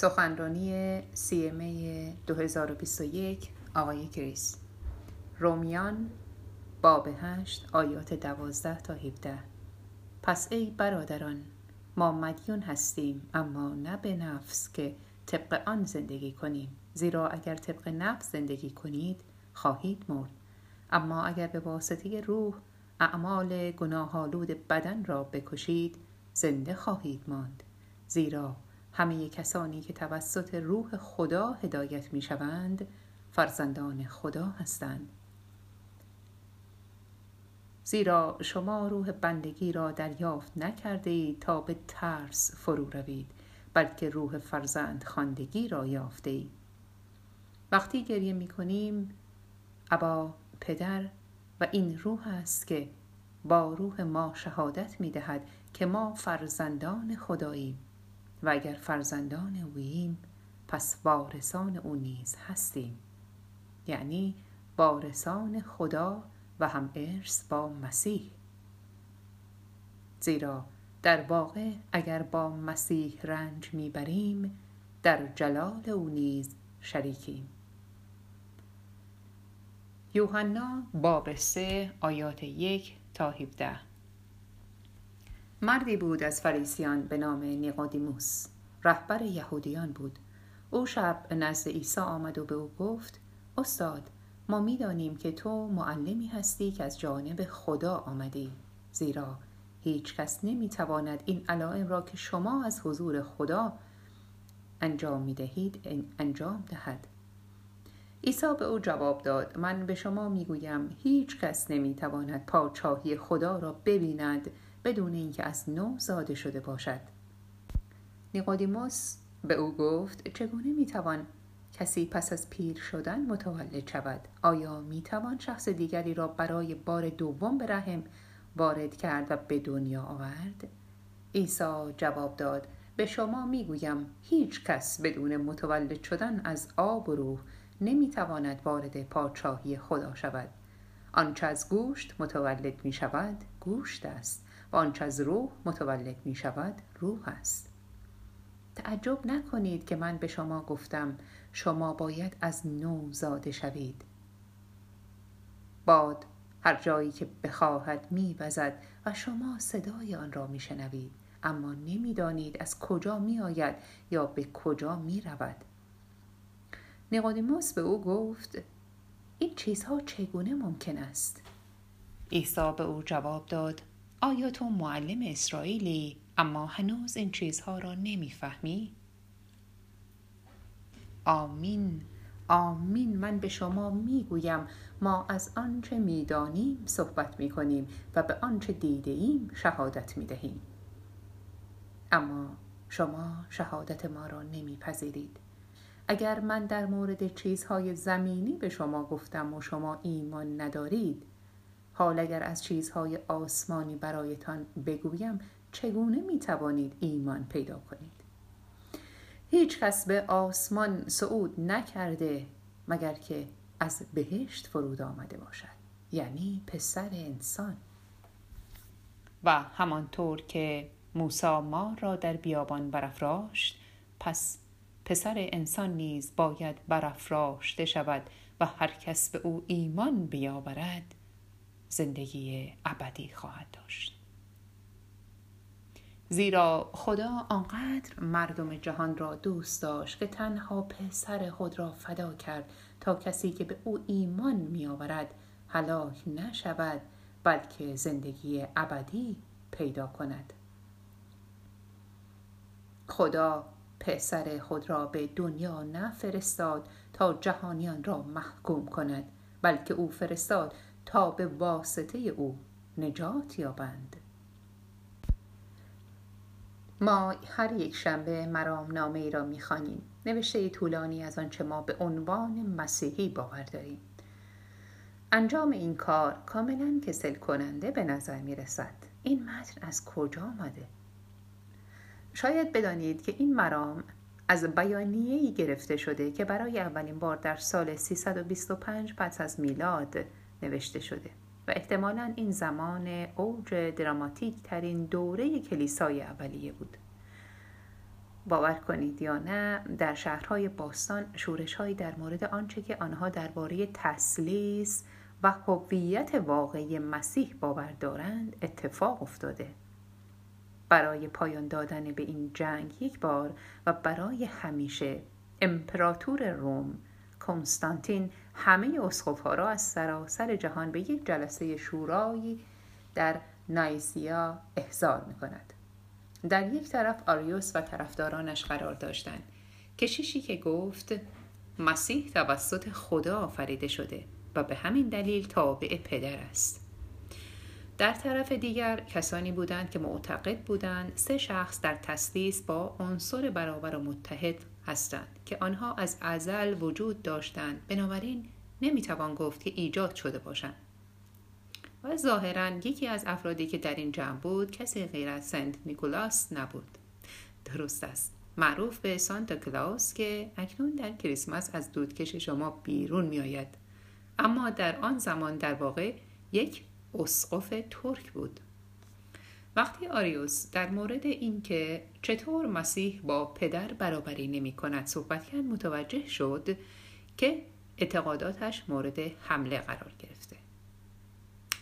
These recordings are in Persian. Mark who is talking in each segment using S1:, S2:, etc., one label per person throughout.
S1: سخنرانی سیمه 2021 آقای کریس. رومیان باب هشت آیات دوازده تا 17 پس ای برادران ما مدیون هستیم اما نه به نفس که طبق آن زندگی کنیم. زیرا اگر طبق نفس زندگی کنید خواهید مرد. اما اگر به واسطه روح اعمال گناهالود بدن را بکشید زنده خواهید ماند. زیرا همه کسانی که توسط روح خدا هدایت می شوند فرزندان خدا هستند. زیرا شما روح بندگی را دریافت نکرده اید تا به ترس فرو روید بلکه روح فرزند خواندگی را یافته اید. وقتی گریه می کنیم ابا پدر و این روح است که با روح ما شهادت می دهد که ما فرزندان خداییم. و اگر فرزندان اوییم پس وارثان او نیز هستیم. یعنی وارثان خدا و هم ارث با مسیح. زیرا در واقع اگر با مسیح رنج می‌بریم در جلال او نیز شریکیم. یوحنا باب سه آیات یک تا 17 مردی بود از فریسیان به نام نیقودیموس. رهبر یهودیان بود. او شب نزد عیسی آمد و به او گفت استاد ما می‌دانیم که تو معلمی هستی که از جانب خدا آمدی. زیرا هیچ کس نمی‌تواند این علائم را که شما از حضور خدا انجام می دهید انجام دهد. عیسی به او جواب داد من به شما می‌گویم هیچ کس نمی‌تواند پاچاهی خدا را ببیند بدون اینکه از نو زاده شده باشد. نیقودیموس به او گفت چگونه می‌توان کسی پس از پیر شدن متولد شود؟ آیا می‌توان شخص دیگری را برای بار دوم به رحم وارد کرد و به دنیا آورد؟ عیسی جواب داد به شما می‌گویم هیچ کس بدون متولد شدن از آب و روح نمی‌تواند وارد پادشاهی خدا شود. آنچه از گوشت متولد می شود گوشت است. و آنچه از روح متولد می شود روح است. تعجب نکنید که من به شما گفتم شما باید از نو زاده شوید. باد هر جایی که بخواهد میوزد و شما صدای آن را میشنوید اما نمی‌دانید از کجا میآید یا به کجا می‌رود نیقودیموس به او گفت این چیزها چگونه ممکن است؟ عیسی به او جواب داد آیا تو معلم اسرائیلی؟ اما هنوز این چیزها را نمی‌فهمی؟ آمین آمین. من به شما می‌گویم ما از آنچه می‌دانیم صحبت می‌کنیم و به آنچه دیده ایم شهادت می‌دهیم. اما شما شهادت ما را نمیپذیرید. اگر من در مورد چیزهای زمینی به شما گفتم و شما ایمان ندارید حال اگر از چیزهای آسمانی برایتان بگویم چگونه می توانید ایمان پیدا کنید؟ هیچ کس به آسمان صعود نکرده مگر که از بهشت فرود آمده باشد یعنی پسر انسان. و همانطور که موسی ما را در بیابان برافراشت پس پسر انسان نیز باید برافراشته شود و هر کس به او ایمان بیاورد. زندگی ابدی خواهد داشت. زیرا خدا آنقدر مردم جهان را دوست داشت که تنها پسر خود را فدا کرد تا کسی که به او ایمان می آورد هلاک نشود بلکه زندگی ابدی پیدا کند. خدا پسر خود را به دنیا نفرستاد تا جهانیان را محکوم کند بلکه او فرستاد تا به واسطه او نجات یابند. ما هر یک شنبه مرام نامه ای را می‌خوانیم. نوشته طولانی از آنچه ما به عنوان مسیحی باور داریم. انجام این کار کاملا کسل کننده به نظر می رسد این متن از کجا آمده؟ شاید بدانید که این مرام از بیانیه‌ای گرفته شده که برای اولین بار در سال 325 پس از میلاد نوشته شده و احتمالا این زمان اوج دراماتیک ترین دوره کلیسای اولیه بود. باور کنید یا نه در شهرهای باستان شورشهایی در مورد آنچه که آنها درباره تسلیس و هویت واقعی مسیح باور دارند اتفاق افتاده. برای پایان دادن به این جنگ یک بار و برای همیشه امپراتور روم کنستانتین همه اسقفها را از سراسر جهان به یک جلسه شورایی در نایسیا احضار می کند. در یک طرف آریوس و طرفدارانش قرار داشتند کشیشی که گفت مسیح توسط خدا آفریده شده و به همین دلیل تابع پدر است در طرف دیگر کسانی بودند که معتقد بودند سه شخص در تسلیس با عنصر برابر و متحد هستند که آنها از ازل وجود داشتند. بنابراین نمی‌توان گفت که ایجاد شده باشند. و ظاهرا یکی از افرادی که در این جمع بود کسی غیر از سنت نیکولاس نبود. درست است. معروف به سانتا کلاوس که اکنون در کریسمس از دودکش شما بیرون میآید. اما در آن زمان در واقع یک اسقف ترک بود. وقتی آریوس در مورد اینکه چطور مسیح با پدر برابری نمی کند صحبت کرد متوجه شد که اعتقاداتش مورد حمله قرار گرفته.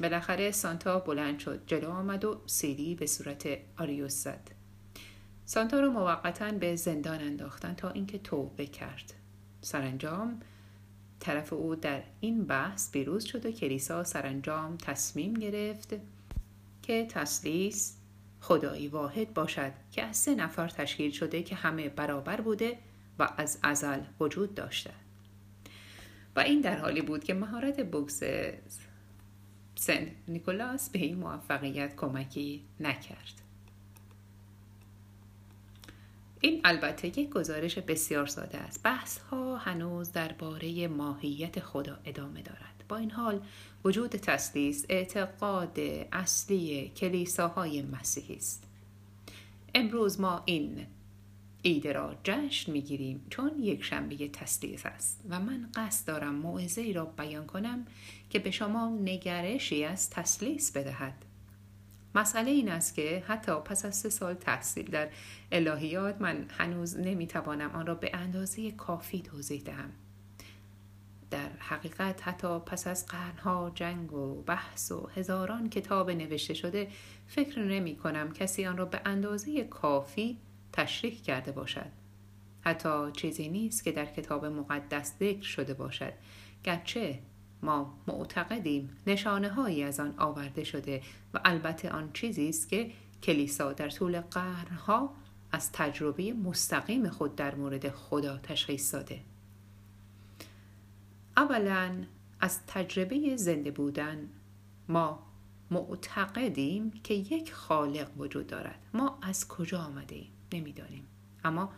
S1: بالاخره سانتا بلند شد جلو آمد و سیلی به صورت آریوس زد. سانتا رو موقتا به زندان انداختن تا اینکه توبه کرد. سرانجام طرف او در این بحث پیروز شد و کلیسا سرانجام تصمیم گرفت که تسلیس خدایی واحد باشد که از سه نفر تشکیل شده که همه برابر بوده و از ازل وجود داشته. و این در حالی بود که مهارت بوکس سن نیکولاس به این موفقیت کمکی نکرد. این البته یک گزارش بسیار ساده است. بحث ها هنوز درباره ماهیت خدا ادامه دارد. با این حال وجود تسلیس اعتقاد اصلی کلیساهای مسیحی است. امروز ما این ایده را جشن می‌گیریم چون یک شنبه تسلیس است و من قصد دارم موعظه ای را بیان کنم که به شما نگرشی از تسلیس بدهد. مسئله این است که حتی پس از سه سال تحصیل در الهیات من هنوز نمی‌توانم آن را به اندازه کافی توضیح دهم. در حقیقت حتی پس از قرنها جنگ و بحث و هزاران کتاب نوشته شده فکر نمی کنم کسی آن را به اندازه کافی تشریح کرده باشد. حتی چیزی نیست که در کتاب مقدس ذکر شده باشد. گرچه ما معتقدیم نشانه هایی از آن آورده شده و البته آن چیزی است که کلیسا در طول قرنها از تجربه مستقیم خود در مورد خدا تشخیص داده. اولا از تجربه زنده بودن. ما معتقدیم که یک خالق وجود دارد. ما از کجا آمده ایم نمی‌دانیم. اما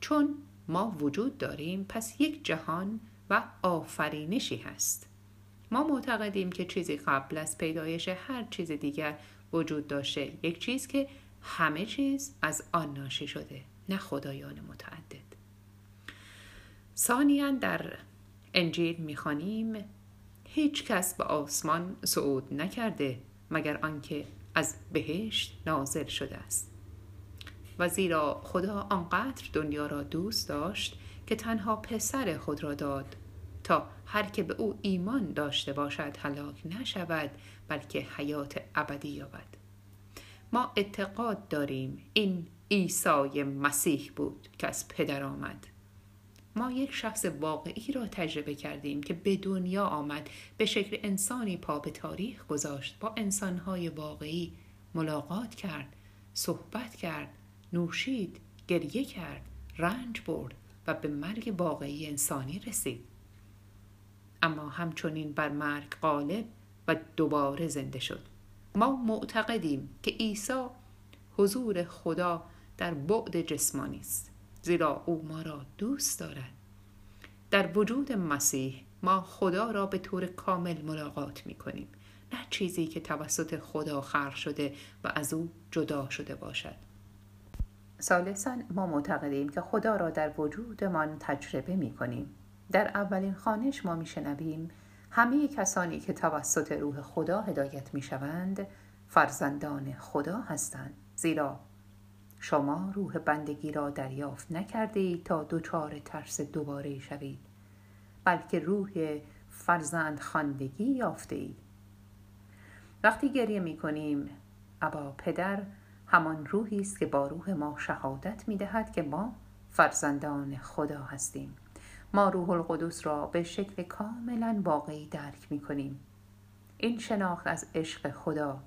S1: چون ما وجود داریم پس یک جهان و آفرینشی هست. ما معتقدیم که چیزی قبل از پیدایش هر چیز دیگر وجود داشته یک چیز که همه چیز از آن ناشی شده نه خدایان متعدد. ثانیا در انجیل می‌خوانیم. هیچ کس به آسمان صعود نکرده مگر آنکه از بهشت نازل شده است. و زیرا خدا آنقدر دنیا را دوست داشت که تنها پسر خود را داد. تا هر که به او ایمان داشته باشد هلاک نشود بلکه حیات ابدی یابد. ما اعتقاد داریم این عیسی مسیح بود که از پدر آمد. ما یک شخص واقعی را تجربه کردیم که به دنیا آمد به شکل انسانی پا به تاریخ گذاشت با انسانهای واقعی ملاقات کرد صحبت کرد نوشید گریه کرد رنج برد و به مرگ واقعی انسانی رسید. اما همچنین بر مرگ غالب و دوباره زنده شد. ما معتقدیم که عیسی حضور خدا در بعد جسمانی است. زیرا او ما را دوست دارد. در وجود مسیح ما خدا را به طور کامل ملاقات می کنیم. نه چیزی که توسط خدا خلق شده و از او جدا شده باشد. ثالثا ما معتقدیم که خدا را در وجودمان تجربه می کنیم. در اولین خانش ما میشنویم همه کسانی که توسط روح خدا هدایت می‌شوند فرزندان خدا هستند. زیرا شما روح بندگی را دریافت نکرده اید تا دچار ترس دوباره شوید بلکه روح فرزند خاندگی یافته اید وقتی گریه می کنیم ابا پدر همان روحی است که با روح ما شهادت می دهد که ما فرزندان خدا هستیم. ما روح القدس را به شکل کاملا واقعی درک می کنیم این شناخت از عشق خدا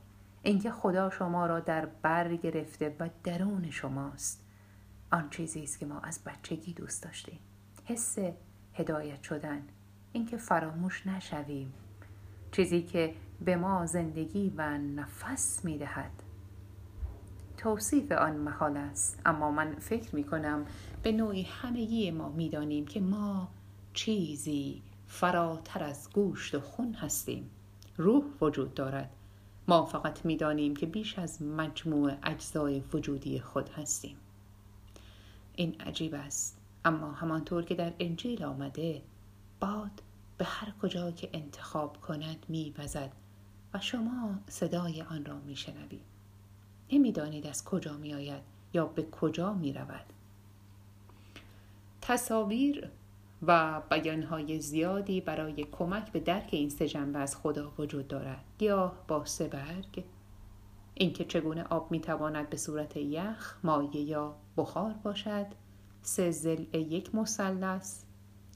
S1: اینکه خدا شما را در بر گرفته و درون شماست. آن چیزی است که ما از بچگی دوست داشتیم. حس هدایت شدن اینکه فراموش نشویم. چیزی که به ما زندگی و نفس می دهد توصیف آن محال است. اما من فکر می کنم به نوعی همگی ما می دانیم که ما چیزی فراتر از گوشت و خون هستیم. روح وجود دارد. ما فقط می دانیم که بیش از مجموع اجزای وجودی خود هستیم این عجیب است اما همانطور که در انجیل آمده باد به هر کجا که انتخاب کند میوزد و شما صدای آن را میشنوید نمی‌دانید از کجا می آید یا به کجا می رود. تصاویر و بیانهای زیادی برای کمک به درک این سه جنبه از خدا وجود دارد. گیاه با سه برگ. اینکه چگونه آب می‌تواند به صورت یخ مایع یا بخار باشد. سه زل یک مثلث.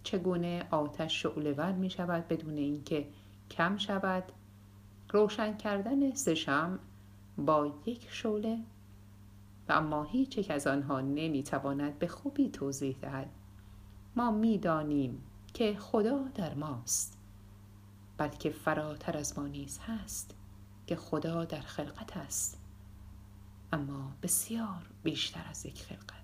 S1: چگونه آتش شعلهور می شود بدون اینکه کم شود. روشن کردن سه شمع با یک شعله. و اما هیچ یک از آنها نمی‌تواند به خوبی توضیح دهد. ما می‌دانیم که خدا در ماست بلکه فراتر از ما نیز هست که خدا در خلقت است. اما بسیار بیشتر از یک خلقت.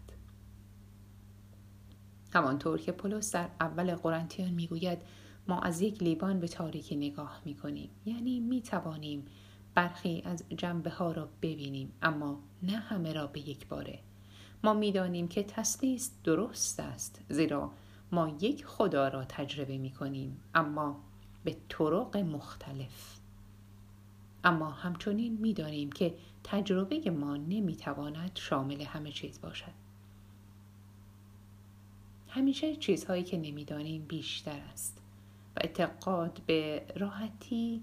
S1: همانطور که پولس در اول قرنتیان می‌گوید ما از یک لیبان به تاریکی نگاه می‌کنیم. یعنی می‌توانیم برخی از جنبه ها را ببینیم اما نه همه را به یک باره. ما می‌دانیم که تسلیس درست است زیرا ما یک خدا را تجربه می کنیم اما به طرق مختلف. اما همچنین می‌دانیم که تجربه ما نمی‌تواند شامل همه چیز باشد. همیشه چیزهایی که نمی‌دانیم بیشتر است و اعتقاد به راحتی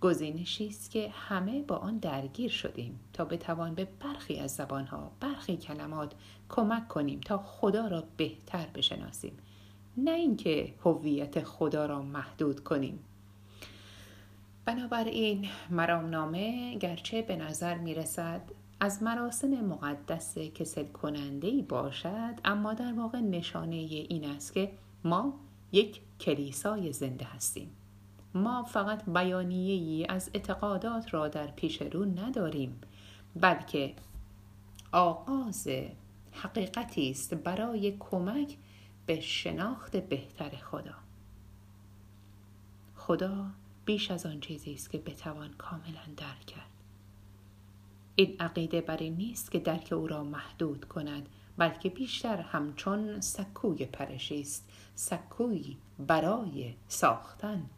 S1: گزینشی است که همه با آن درگیر شدیم تا بتوان به برخی از زبانها برخی کلمات کمک کنیم تا خدا را بهتر بشناسیم. نه اینکه هویت خدا را محدود کنیم. بنابراین مرامنامه گرچه به نظر می رسد از مراسم مقدس کسل کننده باشد اما در واقع نشانه این است که ما یک کلیسای زنده هستیم. ما فقط بیانیه ای از اعتقادات را در پیش رو نداریم بلکه آغاز حقیقتی است برای کمک به شناخت بهتر خدا. خدا بیش از آن چیزی است که بتوان کاملا درک کرد. این عقیده بر این نیست که درک او را محدود کند بلکه بیشتر همچون سکوی پرشی است سکوی برای ساختن.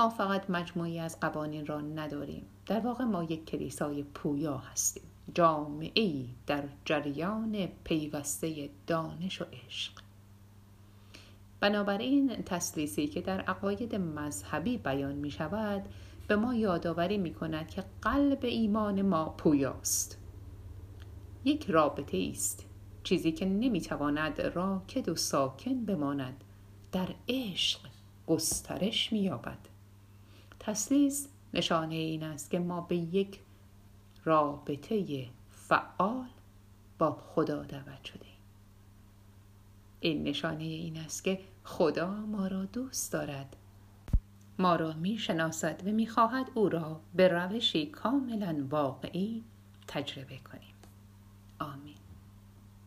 S1: ما فقط مجموعی از قوانین را نداریم. در واقع ما یک کلیسای پویا هستیم. جامعه ای در جریان پیوسته دانش و عشق. بنابراین تسلیسی که در عقاید مذهبی بیان می شود به ما یادآوری می کند که قلب ایمان ما پویاست. یک رابطه است. چیزی که نمی تواند راکد و ساکن بماند. در عشق گسترش می یابد. تسلیس نشانه این است که ما به یک رابطه فعال با خدا دعوت شده این نشانه این است که خدا ما را دوست دارد. ما را می شناسد و می خواهد او را به روشی کاملا واقعی تجربه کنیم. آمین.